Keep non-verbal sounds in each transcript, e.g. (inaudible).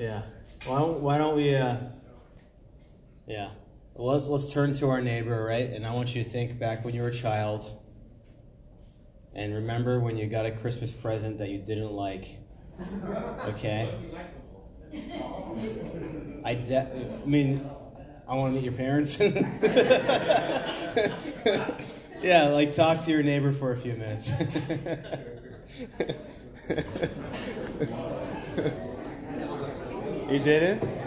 Yeah. Why don't, why don't we? Uh, yeah. Well, let's let's turn to our neighbor, right? And I want you to think back when you were a child, and remember when you got a Christmas present that you didn't like. Okay. I de- I mean, I want to meet your parents. (laughs) yeah, like talk to your neighbor for a few minutes. (laughs) you didn't?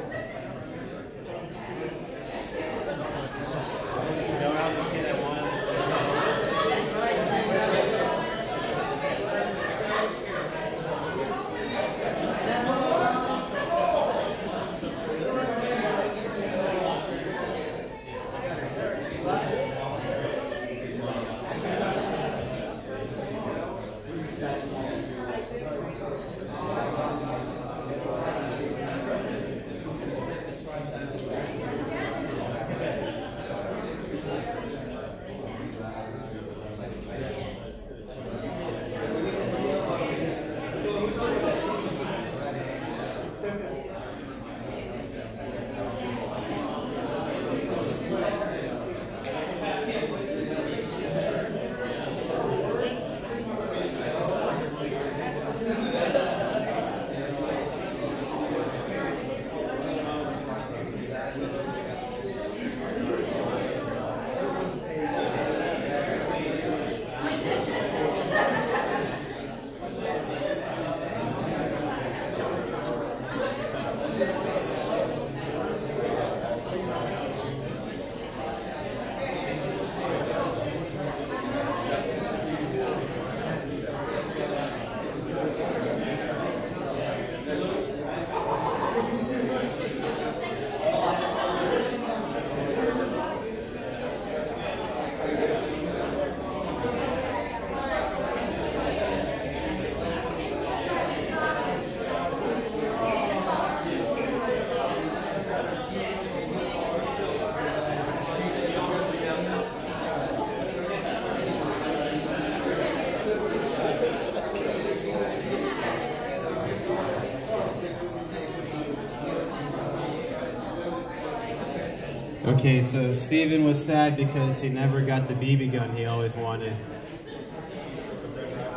Okay, so Stephen was sad because he never got the BB gun he always wanted.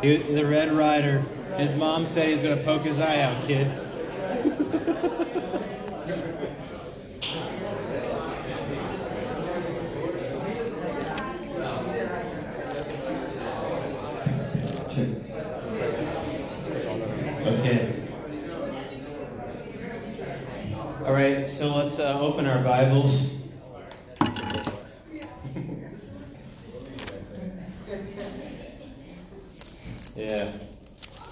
He, the Red Ryder. His mom said he was going to poke his eye out, kid. (laughs) okay. All right, so let's uh, open our Bibles. Yeah.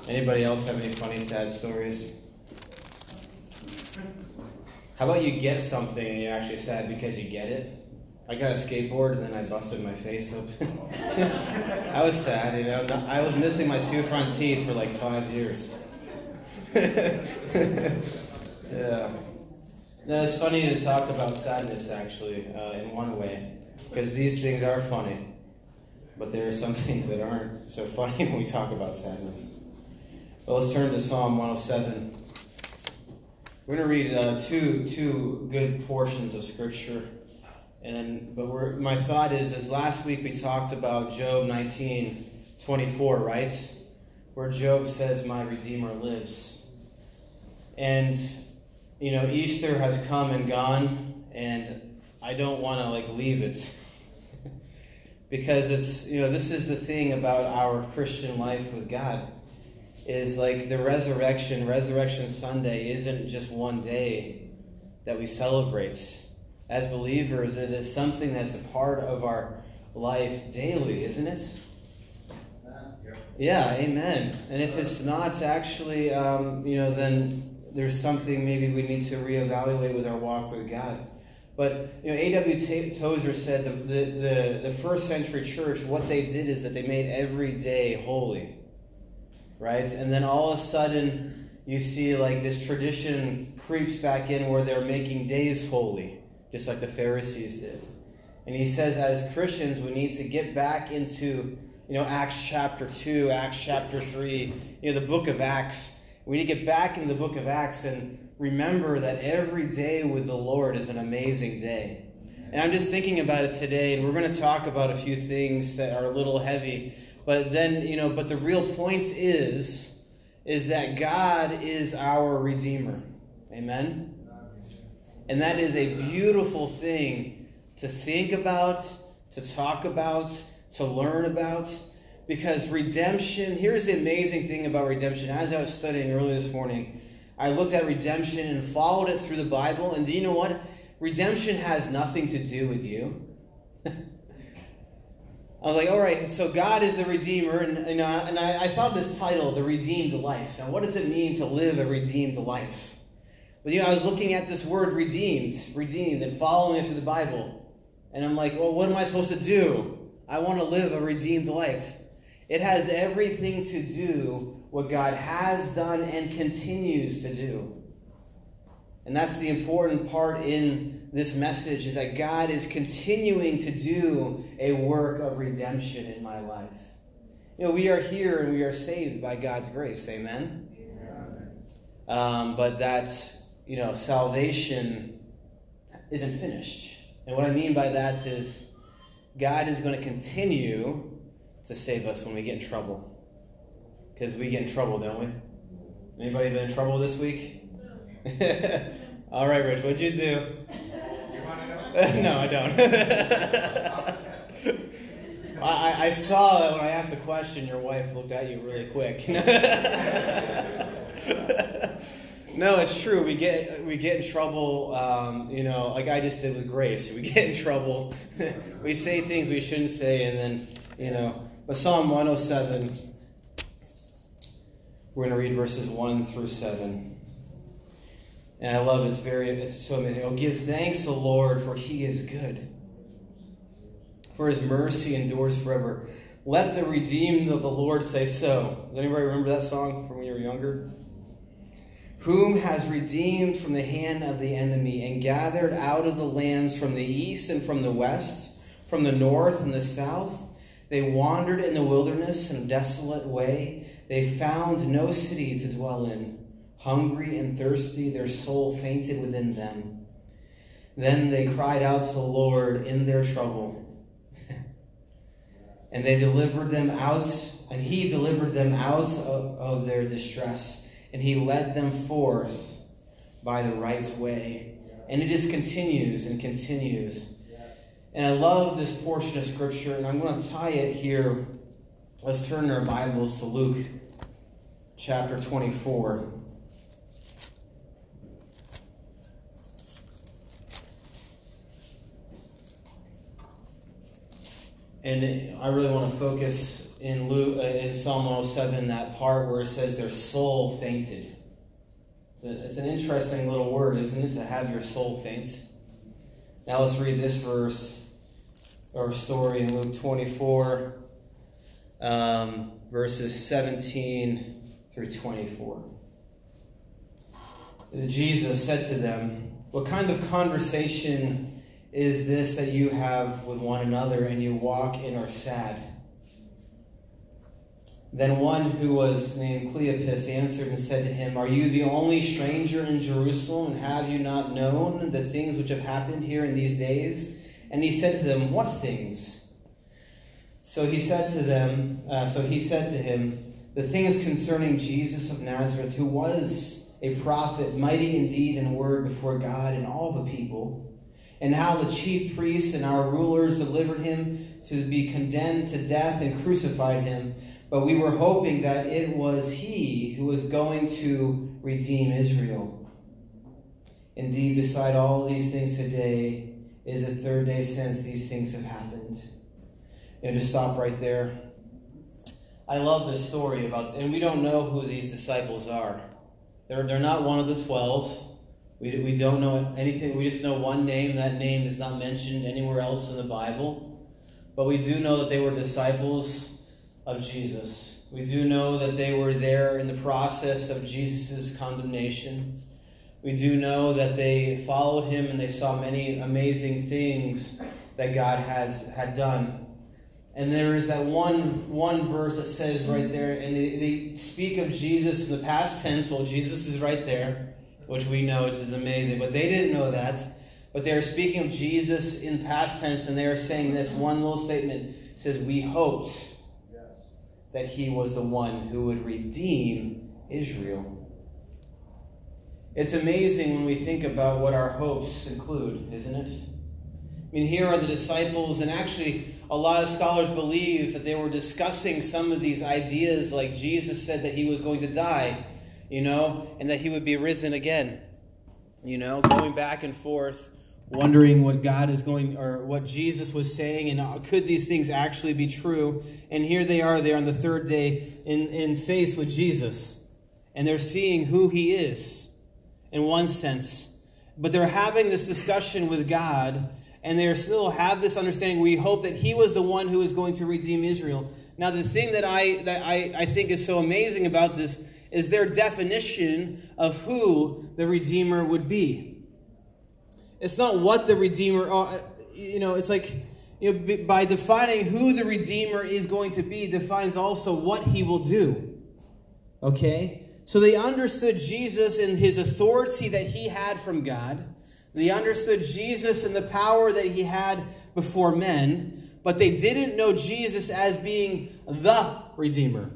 Anybody else have any funny, sad stories? How about you get something and you're actually sad because you get it? I got a skateboard and then I busted my face open. (laughs) I was sad, you know. I was missing my two front teeth for like five years. (laughs) yeah. No, it's funny to talk about sadness actually, uh, in one way, because these things are funny. But there are some (laughs) things that aren't so funny when we talk about sadness. Well, let's turn to Psalm 107. We're going to read uh, two two good portions of Scripture, and but we're, my thought is, is last week we talked about Job 19, 24, right, where Job says, "My Redeemer lives," and you know Easter has come and gone, and I don't want to like leave it. (laughs) Because it's you know this is the thing about our Christian life with God is like the resurrection resurrection Sunday isn't just one day that we celebrate as believers it is something that's a part of our life daily isn't it yeah amen and if it's not actually um, you know then there's something maybe we need to reevaluate with our walk with God but you know, A.W. Tozer said the, the, the, the, first century church, what they did is that they made every day holy. Right? And then all of a sudden, you see like this tradition creeps back in where they're making days holy, just like the Pharisees did. And he says, as Christians, we need to get back into, you know, Acts chapter 2, Acts chapter 3, you know, the book of Acts. We need to get back into the book of Acts and remember that every day with the Lord is an amazing day. And I'm just thinking about it today, and we're going to talk about a few things that are a little heavy. But then, you know, but the real point is, is that God is our Redeemer. Amen? And that is a beautiful thing to think about, to talk about, to learn about. Because redemption, here's the amazing thing about redemption. As I was studying earlier this morning, I looked at redemption and followed it through the Bible. And do you know what? Redemption has nothing to do with you. (laughs) I was like, all right, so God is the Redeemer, and, you know, and I, I thought this title, The Redeemed Life. Now, what does it mean to live a redeemed life? But, you know, I was looking at this word redeemed, redeemed, and following it through the Bible. And I'm like, well, what am I supposed to do? I want to live a redeemed life. It has everything to do what God has done and continues to do. And that's the important part in this message is that God is continuing to do a work of redemption in my life. You know, we are here and we are saved by God's grace. Amen. Um, but that, you know, salvation isn't finished. And what I mean by that is God is going to continue to save us when we get in trouble. Because we get in trouble, don't we? Anybody been in trouble this week? (laughs) All right, Rich, what'd you do? You want to know? (laughs) no, I don't. (laughs) I, I saw that when I asked the question, your wife looked at you really quick. no, it's true. We get we get in trouble. Um, you know, like I just did with Grace. We get in trouble. we say things we shouldn't say, and then you know. But Psalm 107. We're going to read verses 1 through 7. And I love it. It's very, it's so amazing. Oh, give thanks, to the Lord, for he is good. For his mercy endures forever. Let the redeemed of the Lord say so. Does anybody remember that song from when you were younger? Whom has redeemed from the hand of the enemy and gathered out of the lands from the east and from the west, from the north and the south. They wandered in the wilderness in a desolate way. They found no city to dwell in. Hungry and thirsty, their soul fainted within them. Then they cried out to the Lord in their trouble. (laughs) and they delivered them out, and he delivered them out of, of their distress, and he led them forth by the right way. And it just continues and continues. And I love this portion of Scripture, and I'm going to tie it here. Let's turn our Bibles to Luke chapter 24. And I really want to focus in Luke, uh, in Psalm 107, that part where it says their soul fainted. It's, a, it's an interesting little word, isn't it, to have your soul faint? Now let's read this verse or story in Luke 24, um, verses 17 through 24. Jesus said to them, What kind of conversation is this that you have with one another and you walk and are sad? Then one who was named Cleopas answered and said to him, Are you the only stranger in Jerusalem, and have you not known the things which have happened here in these days? And he said to them, What things? So he said to them, uh, so he said to him, The things concerning Jesus of Nazareth, who was a prophet, mighty indeed in word before God and all the people and how the chief priests and our rulers delivered him to be condemned to death and crucified him. But we were hoping that it was he who was going to redeem Israel. Indeed, beside all these things today is the third day since these things have happened. Know, to stop right there. I love this story about, and we don't know who these disciples are. They're, they're not one of the twelve. We, we don't know anything. We just know one name. That name is not mentioned anywhere else in the Bible. But we do know that they were disciples of Jesus. We do know that they were there in the process of Jesus' condemnation. We do know that they followed him and they saw many amazing things that God has had done. And there is that one one verse that says right there, and they, they speak of Jesus in the past tense. Well, Jesus is right there which we know is amazing. But they didn't know that. But they are speaking of Jesus in past tense, and they are saying this one little statement it says, We hoped that he was the one who would redeem Israel. It's amazing when we think about what our hopes include, isn't it? I mean, here are the disciples, and actually, a lot of scholars believe that they were discussing some of these ideas, like Jesus said that he was going to die, you know, and that he would be risen again, you know, going back and forth, wondering what God is going, or what Jesus was saying, and uh, could these things actually be true? And here they are, they're on the third day in, in face with Jesus, and they're seeing who he is in one sense, but they're having this discussion with God, and they still have this understanding. We hope that He was the one who is going to redeem Israel. Now, the thing that I that I, I think is so amazing about this is their definition of who the Redeemer would be. It's not what the Redeemer, you know, it's like you know, by defining who the Redeemer is going to be, defines also what He will do. Okay? So they understood Jesus and his authority that he had from God. They understood Jesus and the power that he had before men, but they didn't know Jesus as being the Redeemer.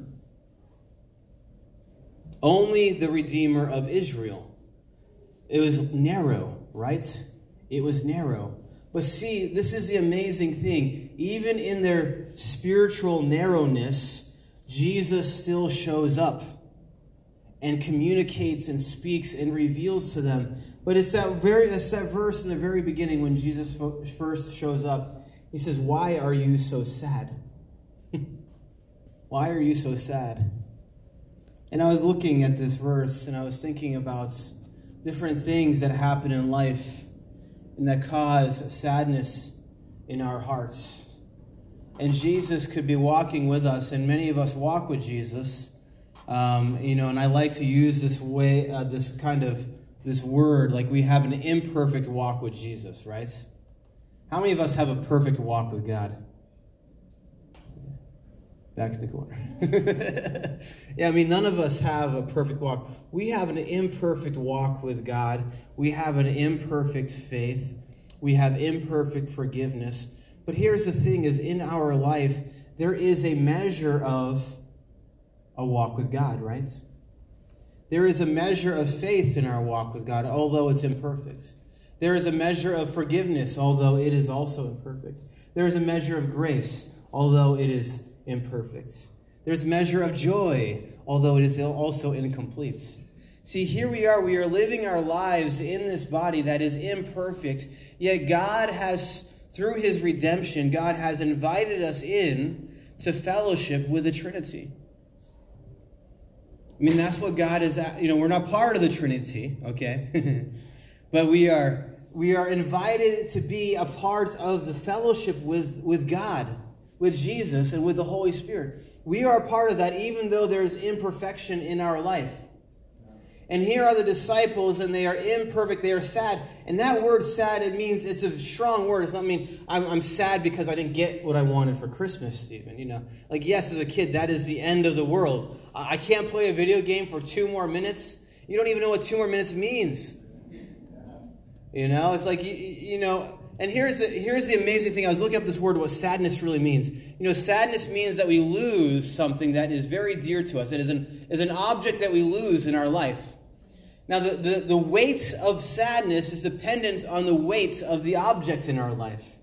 Only the Redeemer of Israel. It was narrow, right? It was narrow. But see, this is the amazing thing. Even in their spiritual narrowness, Jesus still shows up and communicates and speaks and reveals to them. But it's that very that's that verse in the very beginning when Jesus first shows up. He says, "Why are you so sad? (laughs) Why are you so sad?" And I was looking at this verse and I was thinking about different things that happen in life and that cause sadness in our hearts. And Jesus could be walking with us, and many of us walk with Jesus um, you know, and I like to use this way, uh, this kind of this word, like we have an imperfect walk with Jesus, right? How many of us have a perfect walk with God? Back in the corner. (laughs) yeah, I mean, none of us have a perfect walk. We have an imperfect walk with God. We have an imperfect faith. We have imperfect forgiveness. But here's the thing is in our life, there is a measure of a walk with God, right? There is a measure of faith in our walk with God, although it's imperfect. There is a measure of forgiveness, although it is also imperfect. There is a measure of grace, although it is imperfect. There's measure of joy, although it is also incomplete. See, here we are. We are living our lives in this body that is imperfect, yet God has, through his redemption, God has invited us in to fellowship with the Trinity. I mean, that's what God is, at, you know, we're not part of the Trinity, okay? (laughs) but we are we are invited to be a part of the fellowship with, with God, with Jesus, and with the Holy Spirit. We are a part of that even though there's imperfection in our life. And here are the disciples, and they are imperfect, they are sad. And that word sad, it means it's a strong word. It's not mean I'm, I'm sad because I didn't get what I wanted for Christmas, Stephen. You know, like yes, as a kid, that is the end of the world. I can't play a video game for two more minutes. You don't even know what two more minutes means. You know, it's like you, you know. And here's the, here's the amazing thing. I was looking up this word, what sadness really means. You know, sadness means that we lose something that is very dear to us. It is an, is an object that we lose in our life. Now, the, the, the weight of sadness is dependent on the weight of the object in our life.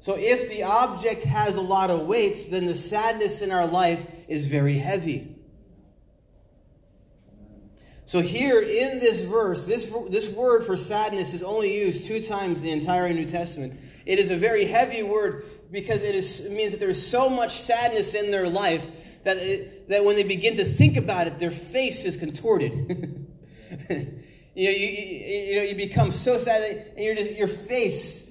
So, if the object has a lot of weight, then the sadness in our life is very heavy. So, here in this verse, this, this word for sadness is only used two times in the entire New Testament. It is a very heavy word because it, is, it means that there is so much sadness in their life that, it, that when they begin to think about it, their face is contorted. (laughs) you know, you, you, know, you become so sad and you're just, your face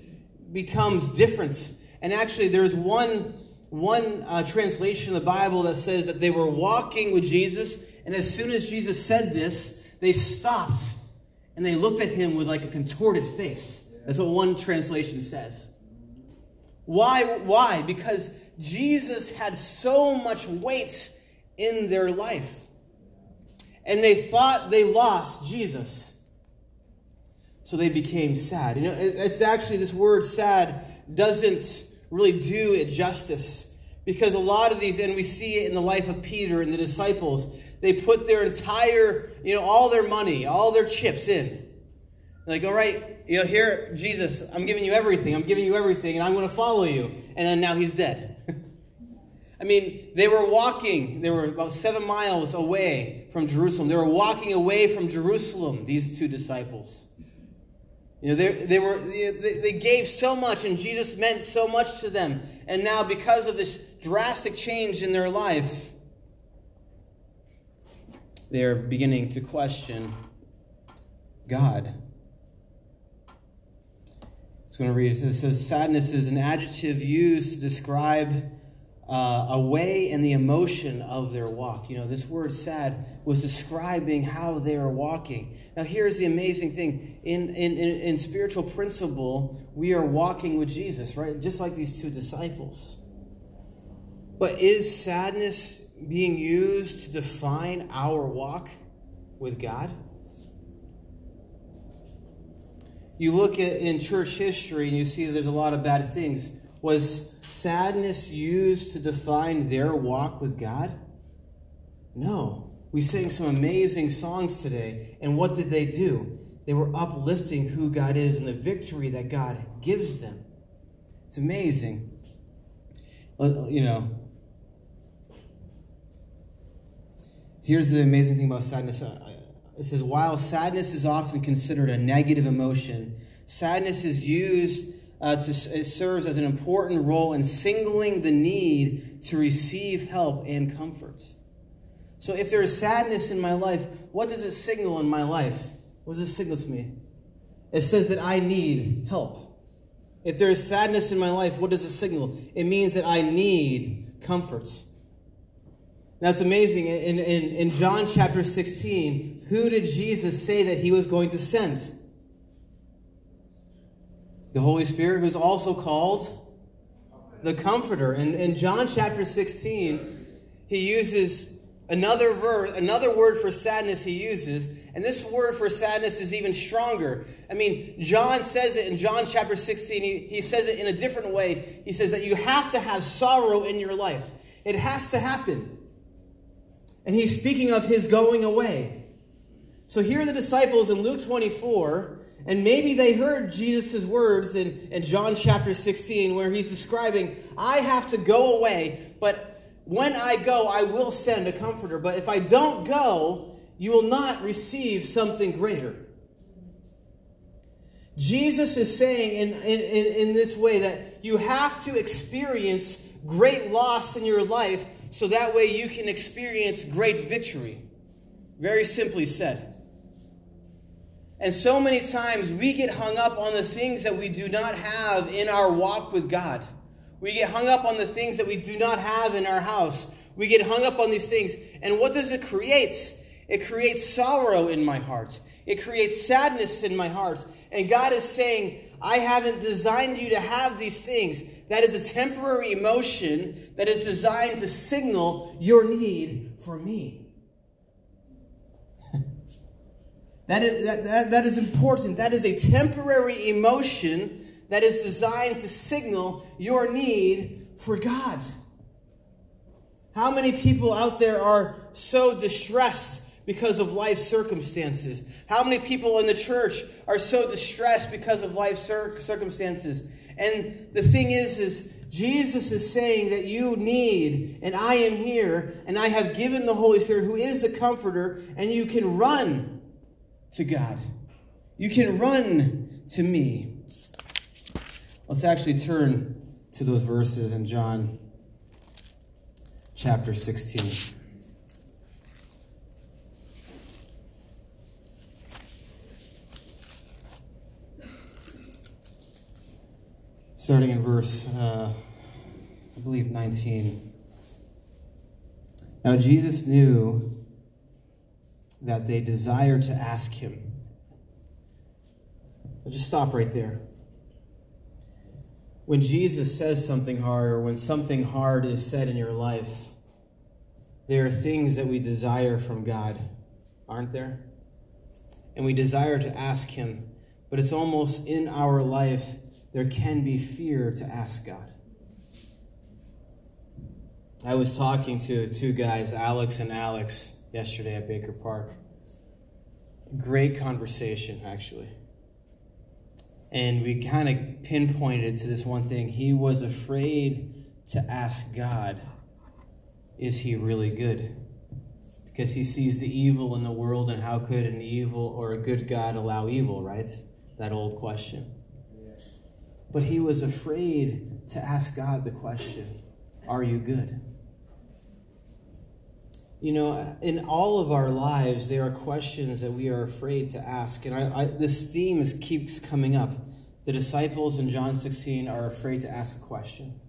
becomes different. And actually, there's one, one uh, translation of the Bible that says that they were walking with Jesus, and as soon as Jesus said this, they stopped and they looked at him with like a contorted face. That's what one translation says. Why? Why? Because Jesus had so much weight in their life. and they thought they lost Jesus. So they became sad. You know, it's actually this word sad doesn't really do it justice because a lot of these, and we see it in the life of Peter and the disciples, they put their entire, you know, all their money, all their chips in. Like, all right, you know, here, Jesus, I'm giving you everything. I'm giving you everything, and I'm going to follow you. And then now he's dead. (laughs) I mean, they were walking, they were about seven miles away from Jerusalem. They were walking away from Jerusalem, these two disciples. You know, they, they, were, they, they gave so much, and Jesus meant so much to them. And now, because of this drastic change in their life, they're beginning to question God. I'm going to read it. It says, Sadness is an adjective used to describe uh, a way and the emotion of their walk. You know, this word sad was describing how they are walking. Now, here's the amazing thing in, in, in, in spiritual principle, we are walking with Jesus, right? Just like these two disciples. But is sadness being used to define our walk with God? You look at in church history and you see there's a lot of bad things. Was sadness used to define their walk with God? No. We sang some amazing songs today, and what did they do? They were uplifting who God is and the victory that God gives them. It's amazing. You know, here's the amazing thing about sadness. It says, while sadness is often considered a negative emotion, sadness is used uh, to, it serves as an important role in singling the need to receive help and comfort. So if there is sadness in my life, what does it signal in my life? What does it signal to me? It says that I need help. If there is sadness in my life, what does it signal? It means that I need comfort. Now it's amazing. In, in, in John chapter 16, who did Jesus say that he was going to send? The Holy Spirit, who's also called the Comforter. And in John chapter 16, he uses another verse, another word for sadness he uses, and this word for sadness is even stronger. I mean, John says it in John chapter 16, he, he says it in a different way. He says that you have to have sorrow in your life. It has to happen. And he's speaking of his going away. So here are the disciples in Luke 24, and maybe they heard Jesus' words in, in John chapter 16, where he's describing, I have to go away, but when I go, I will send a comforter. But if I don't go, you will not receive something greater. Jesus is saying in, in, in, in, this way that you have to experience great loss in your life so that way you can experience great victory. Very simply said. And so many times we get hung up on the things that we do not have in our walk with God. We get hung up on the things that we do not have in our house. We get hung up on these things. And what does it create? It creates sorrow in my heart. It creates sadness in my heart. And God is saying, I haven't designed you to have these things. That is a temporary emotion that is designed to signal your need for me. (laughs) That is, that, that, that is important. That is a temporary emotion that is designed to signal your need for God. How many people out there are so distressed because of life circumstances? How many people in the church are so distressed because of life cir- circumstances? And the thing is, is Jesus is saying that you need, and I am here, and I have given the Holy Spirit, who is the comforter, and you can run to God. You can run to me. Let's actually turn to those verses in John chapter 16. Starting in verse, uh, I believe, 19. Now Jesus knew that they desire to ask him. I'll just stop right there. When Jesus says something hard, or when something hard is said in your life, there are things that we desire from God. aren't there? And we desire to ask Him, but it's almost in our life there can be fear to ask God. I was talking to two guys, Alex and Alex, yesterday at Baker Park. Great conversation, actually. And we kind of pinpointed to this one thing. He was afraid to ask God, is he really good? Because he sees the evil in the world, and how could an evil or a good God allow evil, right? That old question. But he was afraid to ask God the question, Are you good? You know, in all of our lives, there are questions that we are afraid to ask. And I, I, this theme is, keeps coming up. The disciples in John 16 are afraid to ask a question.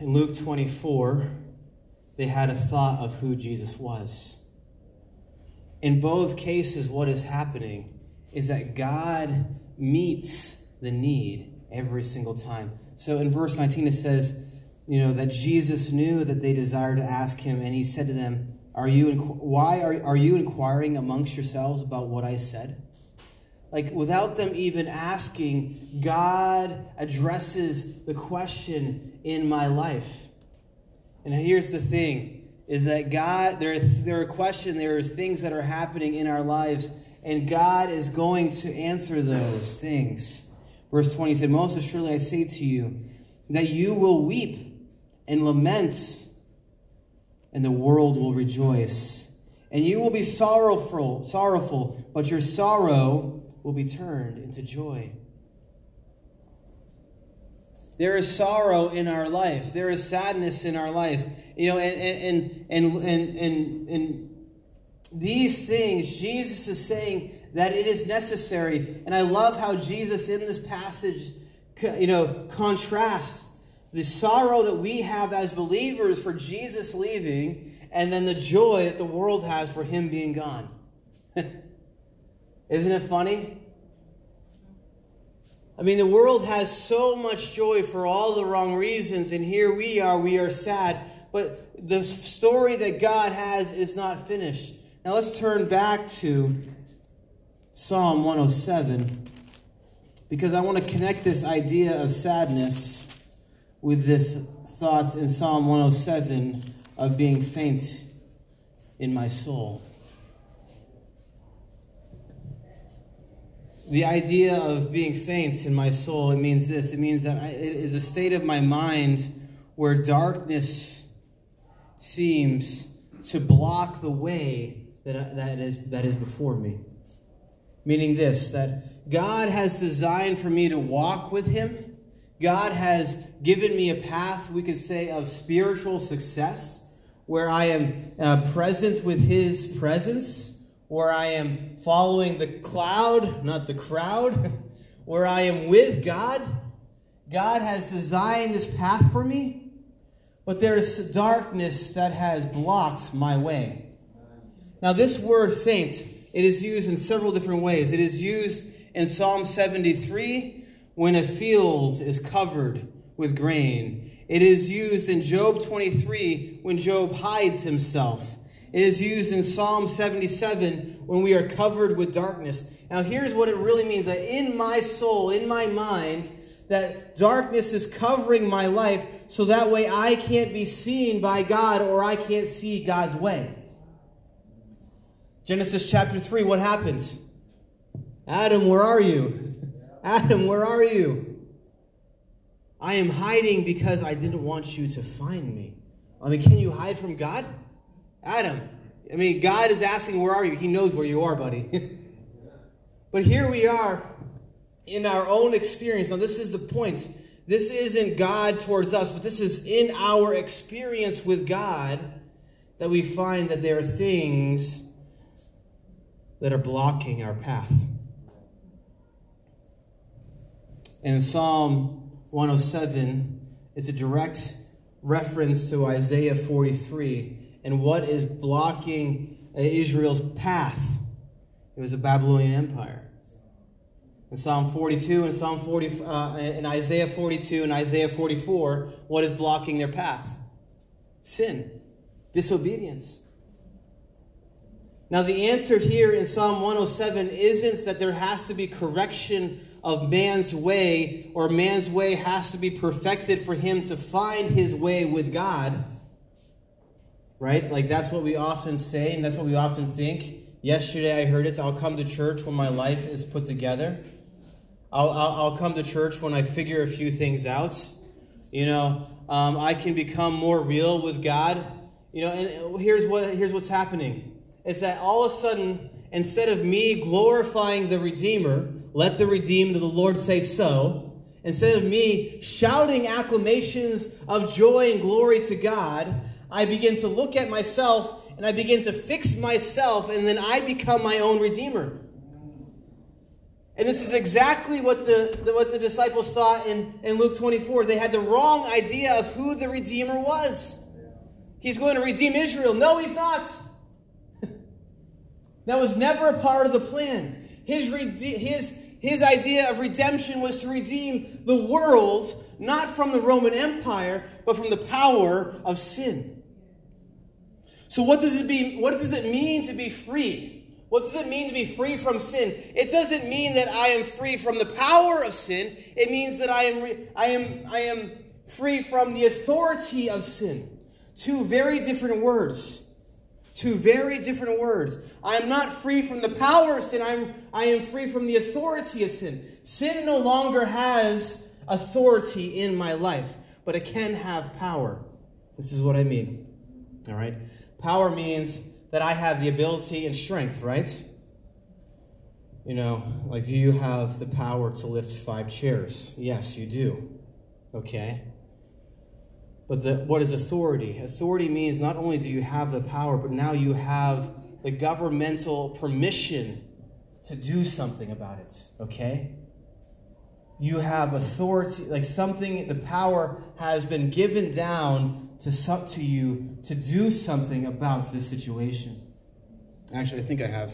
In Luke 24, they had a thought of who Jesus was. In both cases, what is happening is that God meets the need every single time. So in verse 19, it says, you know, that Jesus knew that they desired to ask him, and he said to them, are you, why are, are you inquiring amongst yourselves about what I said? Like, without them even asking, God addresses the question in my life. And here's the thing is that God, there is, there are questions, there are things that are happening in our lives, and God is going to answer those things. Verse 20 said, Most assuredly I say to you, that you will weep and lament, and the world will rejoice. And you will be sorrowful, sorrowful, but your sorrow will be turned into joy. There is sorrow in our life. There is sadness in our life. You know, and and and and and, and these things, Jesus is saying that it is necessary. And I love how Jesus in this passage, you know, contrasts the sorrow that we have as believers for Jesus leaving, and then the joy that the world has for him being gone. (laughs) Isn't it funny? I mean, the world has so much joy for all the wrong reasons, and here we are, we are sad. But the story that God has is not finished. Now let's turn back to Psalm 107, because I want to connect this idea of sadness with this thoughts in Psalm 107 of being faint in my soul. The idea of being faint in my soul, it means this. It means that I, it is a state of my mind where darkness seems to block the way that, that, is, that is before me. Meaning this, that God has designed for me to walk with Him God has given me a path, we could say, of spiritual success, where I am uh, present with His presence, where I am following the cloud, not the crowd, (laughs) where I am with God. God has designed this path for me, but there is darkness that has blocked my way. Now, this word faint, it is used in several different ways. It is used in Psalm 73 when a field is covered with grain. It is used in Job 23 when Job hides himself. It is used in Psalm 77 when we are covered with darkness. Now, here's what it really means that in my soul, in my mind, that darkness is covering my life so that way I can't be seen by God or I can't see God's way. Genesis chapter 3, what happens? Adam, where are you? Adam, where are you? I am hiding because I didn't want you to find me. I mean, can you hide from God? Adam, I mean, God is asking, Where are you? He knows where you are, buddy. (laughs) but here we are in our own experience. Now, this is the point. This isn't God towards us, but this is in our experience with God that we find that there are things that are blocking our path. And in Psalm 107, it's a direct reference to Isaiah 43 and what is blocking Israel's path. It was the Babylonian Empire. In Psalm 42 and Psalm 40, uh, in Isaiah 42 and Isaiah 44, what is blocking their path? Sin, disobedience. Now, the answer here in Psalm 107 isn't that there has to be correction of man's way or man's way has to be perfected for him to find his way with God. Right? Like that's what we often say and that's what we often think. Yesterday I heard it I'll come to church when my life is put together. I'll, I'll, I'll come to church when I figure a few things out. You know, um, I can become more real with God. You know, and here's what here's what's happening is that all of a sudden, instead of me glorifying the Redeemer, let the redeemed of the Lord say so, instead of me shouting acclamations of joy and glory to God, I begin to look at myself and I begin to fix myself, and then I become my own Redeemer. And this is exactly what the, the, what the disciples thought in, in Luke 24. They had the wrong idea of who the Redeemer was. He's going to redeem Israel. No, he's not. That was never a part of the plan. His, his, his idea of redemption was to redeem the world, not from the Roman Empire, but from the power of sin. So, what does it, be, what does it mean to be free? What does it mean to be free from sin? It doesn't mean that I am free from the power of sin. It means that I am, I am, I am free from the authority of sin. Two very different words. Two very different words. I am not free from the power of sin, I'm, I am free from the authority of sin. Sin no longer has authority in my life, but it can have power. This is what I mean. All right? Power means that I have the ability and strength, right? You know, like, do you have the power to lift five chairs? Yes, you do. Okay? But the, what is authority? Authority means not only do you have the power, but now you have the governmental permission to do something about it. Okay? You have authority, like something, the power has been given down to, to you to do something about this situation. Actually, I think I have.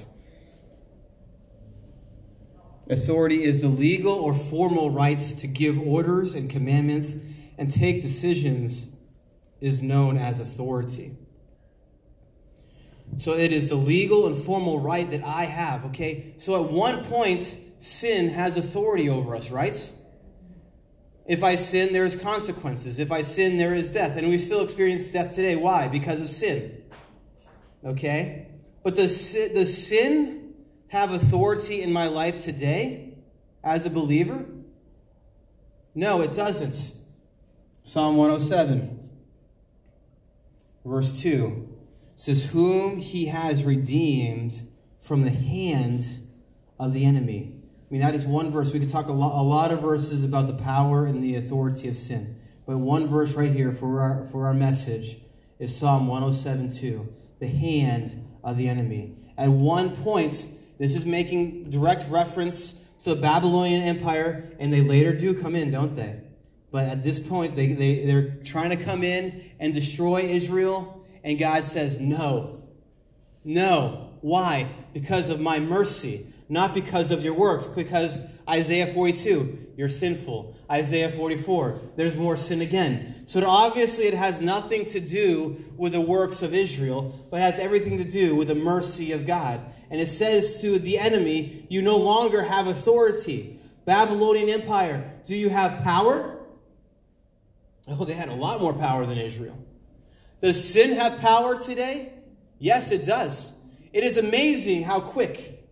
Authority is the legal or formal rights to give orders and commandments and take decisions is known as authority. So it is the legal and formal right that I have, okay? So at one point, sin has authority over us, right? If I sin, there's consequences. If I sin, there is death. And we still experience death today. Why? Because of sin. Okay? But does, does sin have authority in my life today as a believer? No, it doesn't. Psalm 107, verse 2 says, Whom he has redeemed from the hand of the enemy. I mean, that is one verse. We could talk a lot, a lot of verses about the power and the authority of sin. But one verse right here for our, for our message is Psalm 107 2, the hand of the enemy. At one point, this is making direct reference to the Babylonian Empire, and they later do come in, don't they? But at this point, they, they, they're trying to come in and destroy Israel. And God says, No. No. Why? Because of my mercy, not because of your works. Because Isaiah 42, you're sinful. Isaiah 44, there's more sin again. So obviously, it has nothing to do with the works of Israel, but has everything to do with the mercy of God. And it says to the enemy, You no longer have authority. Babylonian Empire, do you have power? Oh, they had a lot more power than Israel. Does sin have power today? Yes, it does. It is amazing how quick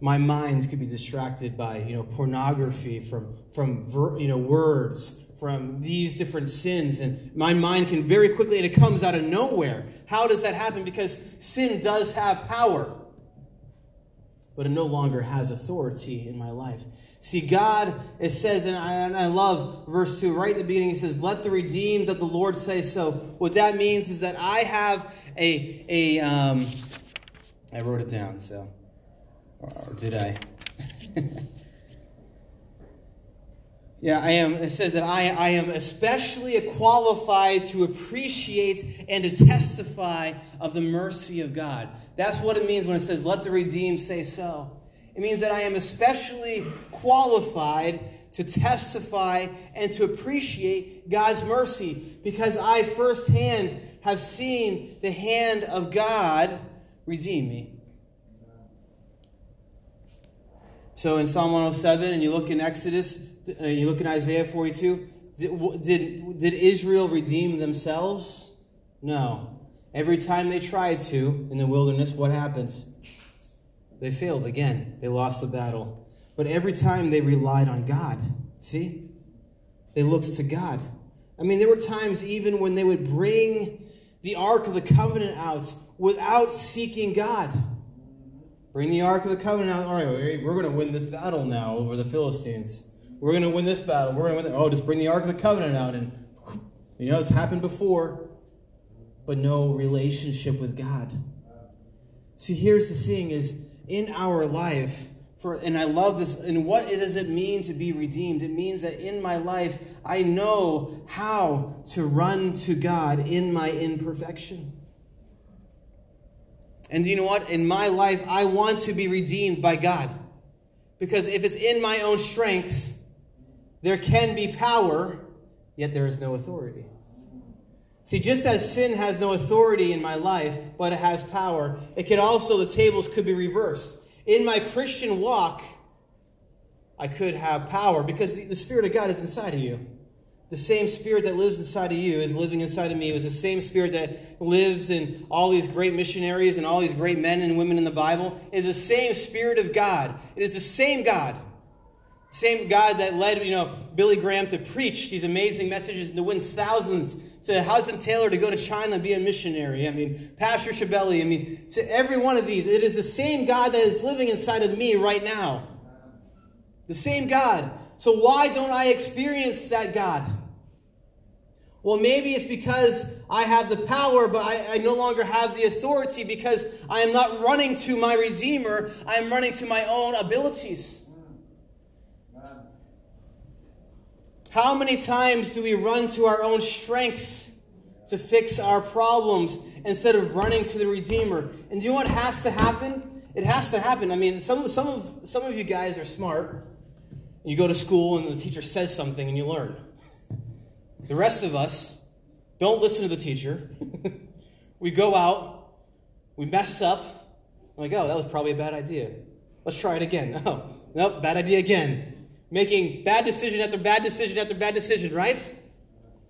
my mind could be distracted by you know pornography from from you know words from these different sins and my mind can very quickly and it comes out of nowhere how does that happen because sin does have power but it no longer has authority in my life See, God, it says, and I, and I love verse 2, right in the beginning, it says, Let the redeemed of the Lord say so. What that means is that I have a, a um, I wrote it down, so, or did I? (laughs) Yeah, I am. It says that I, I am especially qualified to appreciate and to testify of the mercy of God. That's what it means when it says, let the redeemed say so. It means that I am especially qualified to testify and to appreciate God's mercy because I firsthand have seen the hand of God redeem me. So in Psalm 107, and you look in Exodus, and uh, you look in Isaiah 42, did, did, did Israel redeem themselves? No. Every time they tried to in the wilderness, what happened? They failed again. They lost the battle. But every time they relied on God, see? They looked to God. I mean, there were times even when they would bring the Ark of the Covenant out without seeking God. Bring the Ark of the Covenant out. All right, we're going to win this battle now over the Philistines. We're going to win this battle. We're going to win. The, oh, just bring the Ark of the Covenant out. And, you know, it's happened before, but no relationship with God. See, here's the thing is in our life, for, and I love this, and what does it mean to be redeemed? It means that in my life, I know how to run to God in my imperfection. And you know what? In my life, I want to be redeemed by God. Because if it's in my own strength, there can be power, yet there is no authority. See, just as sin has no authority in my life, but it has power, it could also, the tables could be reversed. In my Christian walk, I could have power because the Spirit of God is inside of you. The same spirit that lives inside of you is living inside of me. It was the same spirit that lives in all these great missionaries and all these great men and women in the Bible. It is the same spirit of God. It is the same God. Same God that led, you know, Billy Graham to preach these amazing messages and to win thousands to Hudson Taylor to go to China and be a missionary. I mean, Pastor Shabelli. I mean, to every one of these, it is the same God that is living inside of me right now. The same God. So why don't I experience that God? Well, maybe it's because I have the power, but I, I, no longer have the authority because I am not running to my Redeemer. I am running to my own abilities. How many times do we run to our own strengths to fix our problems instead of running to the Redeemer? And you know what has to happen? It has to happen. I mean, some, some, of, some of you guys are smart. You go to school and the teacher says something and you learn. The rest of us don't listen to the teacher. (laughs) we go out, we mess up. I'm like, oh, that was probably a bad idea. Let's try it again. (laughs) Oh, nope, bad idea again. Making bad decision after bad decision after bad decision, right?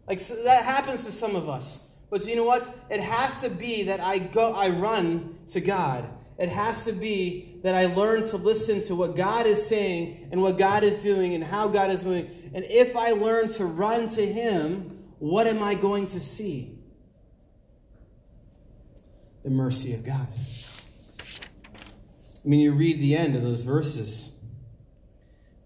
Like so that happens to some of us. But you know what? It has to be that I go I run to God. It has to be that I learn to listen to what God is saying and what God is doing and how God is moving. And if I learn to run to Him, what am I going to see? The mercy of God. I mean, you read the end of those verses.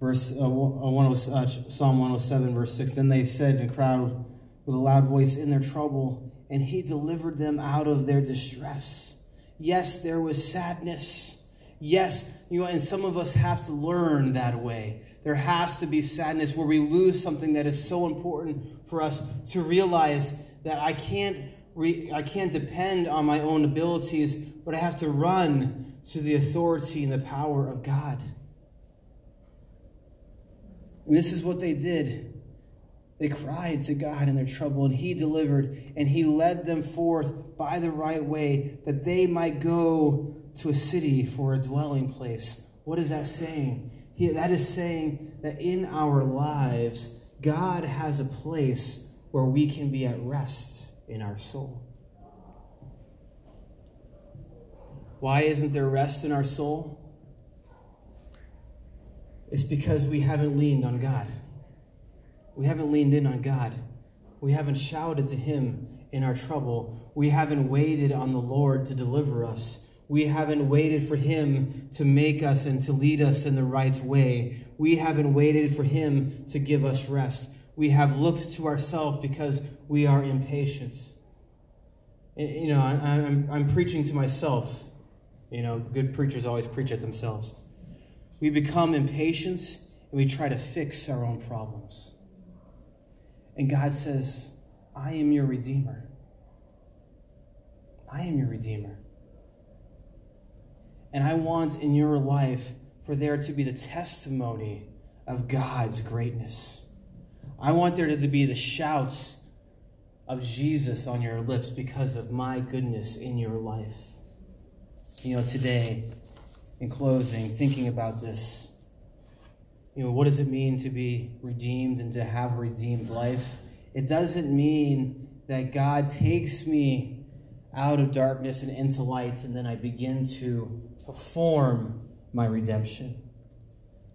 Verse uh, uh, uh Psalm 107, verse 6. Then they said in a crowd with a loud voice in their trouble, and He delivered them out of their distress. Yes, there was sadness. Yes, you know, and some of us have to learn that way. There has to be sadness where we lose something that is so important for us to realize that I can't re- I can't depend on my own abilities, but I have to run to the authority and the power of God. And this is what they did. They cried to God in their trouble, and He delivered, and He led them forth by the right way, that they might go to a city for a dwelling place. What is that saying? He, that is saying that in our lives, God has a place where we can be at rest in our soul. Why isn't there rest in our soul? It's because we haven't leaned on God. We haven't leaned in on God. We haven't shouted to Him in our trouble. We haven't waited on the Lord to deliver us. We haven't waited for Him to make us and to lead us in the right way. We haven't waited for Him to give us rest. We have looked to ourselves because we are impatient. you know, I, I'm, I'm preaching to myself. You know, good preachers always preach at themselves. We become impatient and we try to fix our own problems. And God says, I am your Redeemer. I am your Redeemer. And I want in your life for there to be the testimony of God's greatness. I want there to be the shout of Jesus on your lips because of my goodness in your life. You know, today, in closing, thinking about this, you know, what does it mean to be redeemed and to have redeemed life? It doesn't mean that God takes me out of darkness and into light and then I begin to perform my redemption.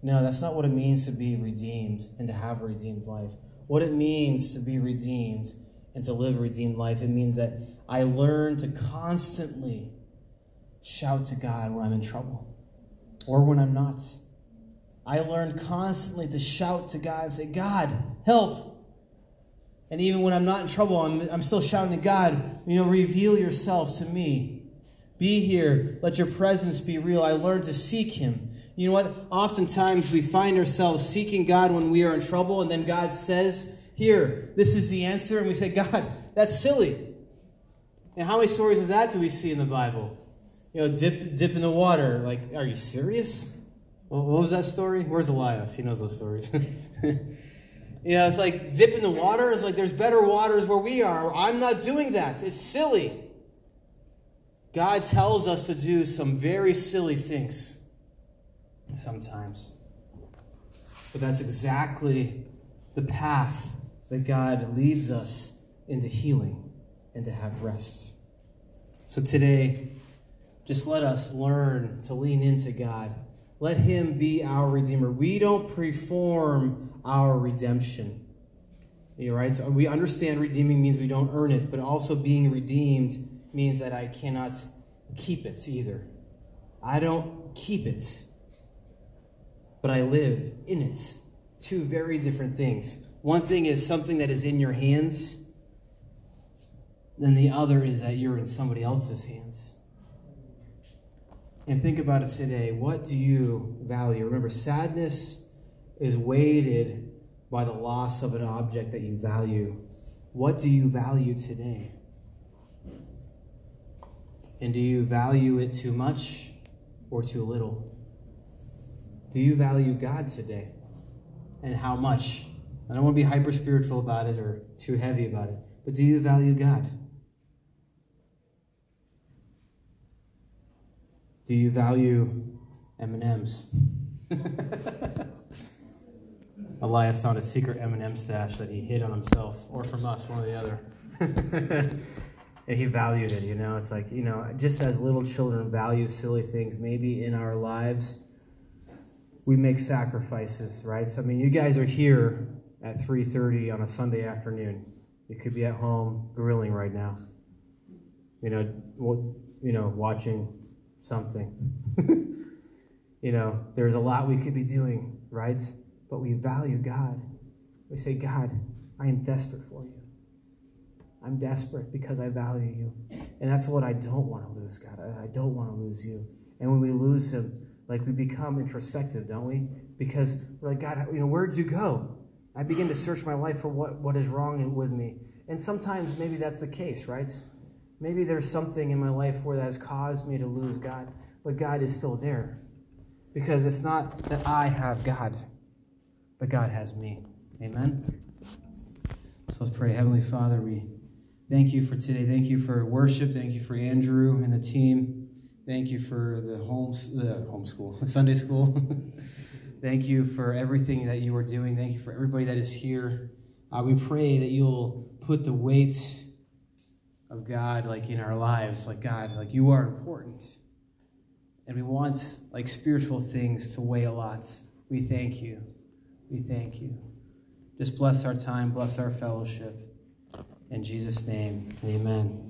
No, that's not what it means to be redeemed and to have a redeemed life. What it means to be redeemed and to live a redeemed life, it means that I learn to constantly shout to God when I'm in trouble or when I'm not. I learn constantly to shout to God and say, God, help. And even when I'm not in trouble, I'm, I'm still shouting to God, you know, reveal yourself to me. Be here. Let your presence be real. I learned to seek Him. You know what? Oftentimes we find ourselves seeking God when we are in trouble, and then God says, Here, this is the answer. And we say, God, that's silly. And how many stories of that do we see in the Bible? You know, dip, dip in the water. Like, are you serious? What was that story? Where's Elias? He knows those stories. (laughs) you know, it's like dip in the water. It's like there's better waters where we are. I'm not doing that. It's silly. God tells us to do some very silly things sometimes. But that's exactly the path that God leads us into healing and to have rest. So today, just let us learn to lean into God. Let Him be our Redeemer. We don't perform our redemption. You right? So we understand redeeming means we don't earn it, but also being redeemed means that I cannot keep it either. I don't keep it, but I live in it. Two very different things. One thing is something that is in your hands, then the other is that you're in somebody else's hands. And think about it today. What do you value? Remember, sadness is weighted by the loss of an object that you value. What do you value today? And do you value it too much or too little? Do you value God today? And how much? I don't want to be hyper spiritual about it or too heavy about it, but do you value God? Do you value M&Ms? (laughs) Elias found a secret M&M stash that he hid on himself or from us, one or the other. (laughs) and he valued it, you know. It's like, you know, just as little children value silly things, maybe in our lives we make sacrifices, right? So I mean, you guys are here at 3:30 on a Sunday afternoon. You could be at home grilling right now. You know, you know, watching something. (laughs) you know, there's a lot we could be doing, right? But we value God. We say, God, I am desperate for you. I'm desperate because I value you. And that's what I don't want to lose, God. I don't want to lose you. And when we lose him, like we become introspective, don't we? Because we're like, God, you know, where'd you go? I begin to search my life for what, what is wrong with me. And sometimes maybe that's the case, right? Maybe there's something in my life where that has caused me to lose God, but God is still there. Because it's not that I have God, but God has me. Amen? So let's pray. Heavenly Father, we thank you for today. Thank you for worship. Thank you for Andrew and the team. Thank you for the home the homeschool, (laughs) Sunday school. (laughs) thank you for everything that you are doing. Thank you for everybody that is here. Uh, we pray that you'll put the weight of God like in our lives, like God, like you are important. And we want like spiritual things to weigh a lot. We thank you. We thank you. Just bless our time, bless our fellowship. In Jesus' name, amen.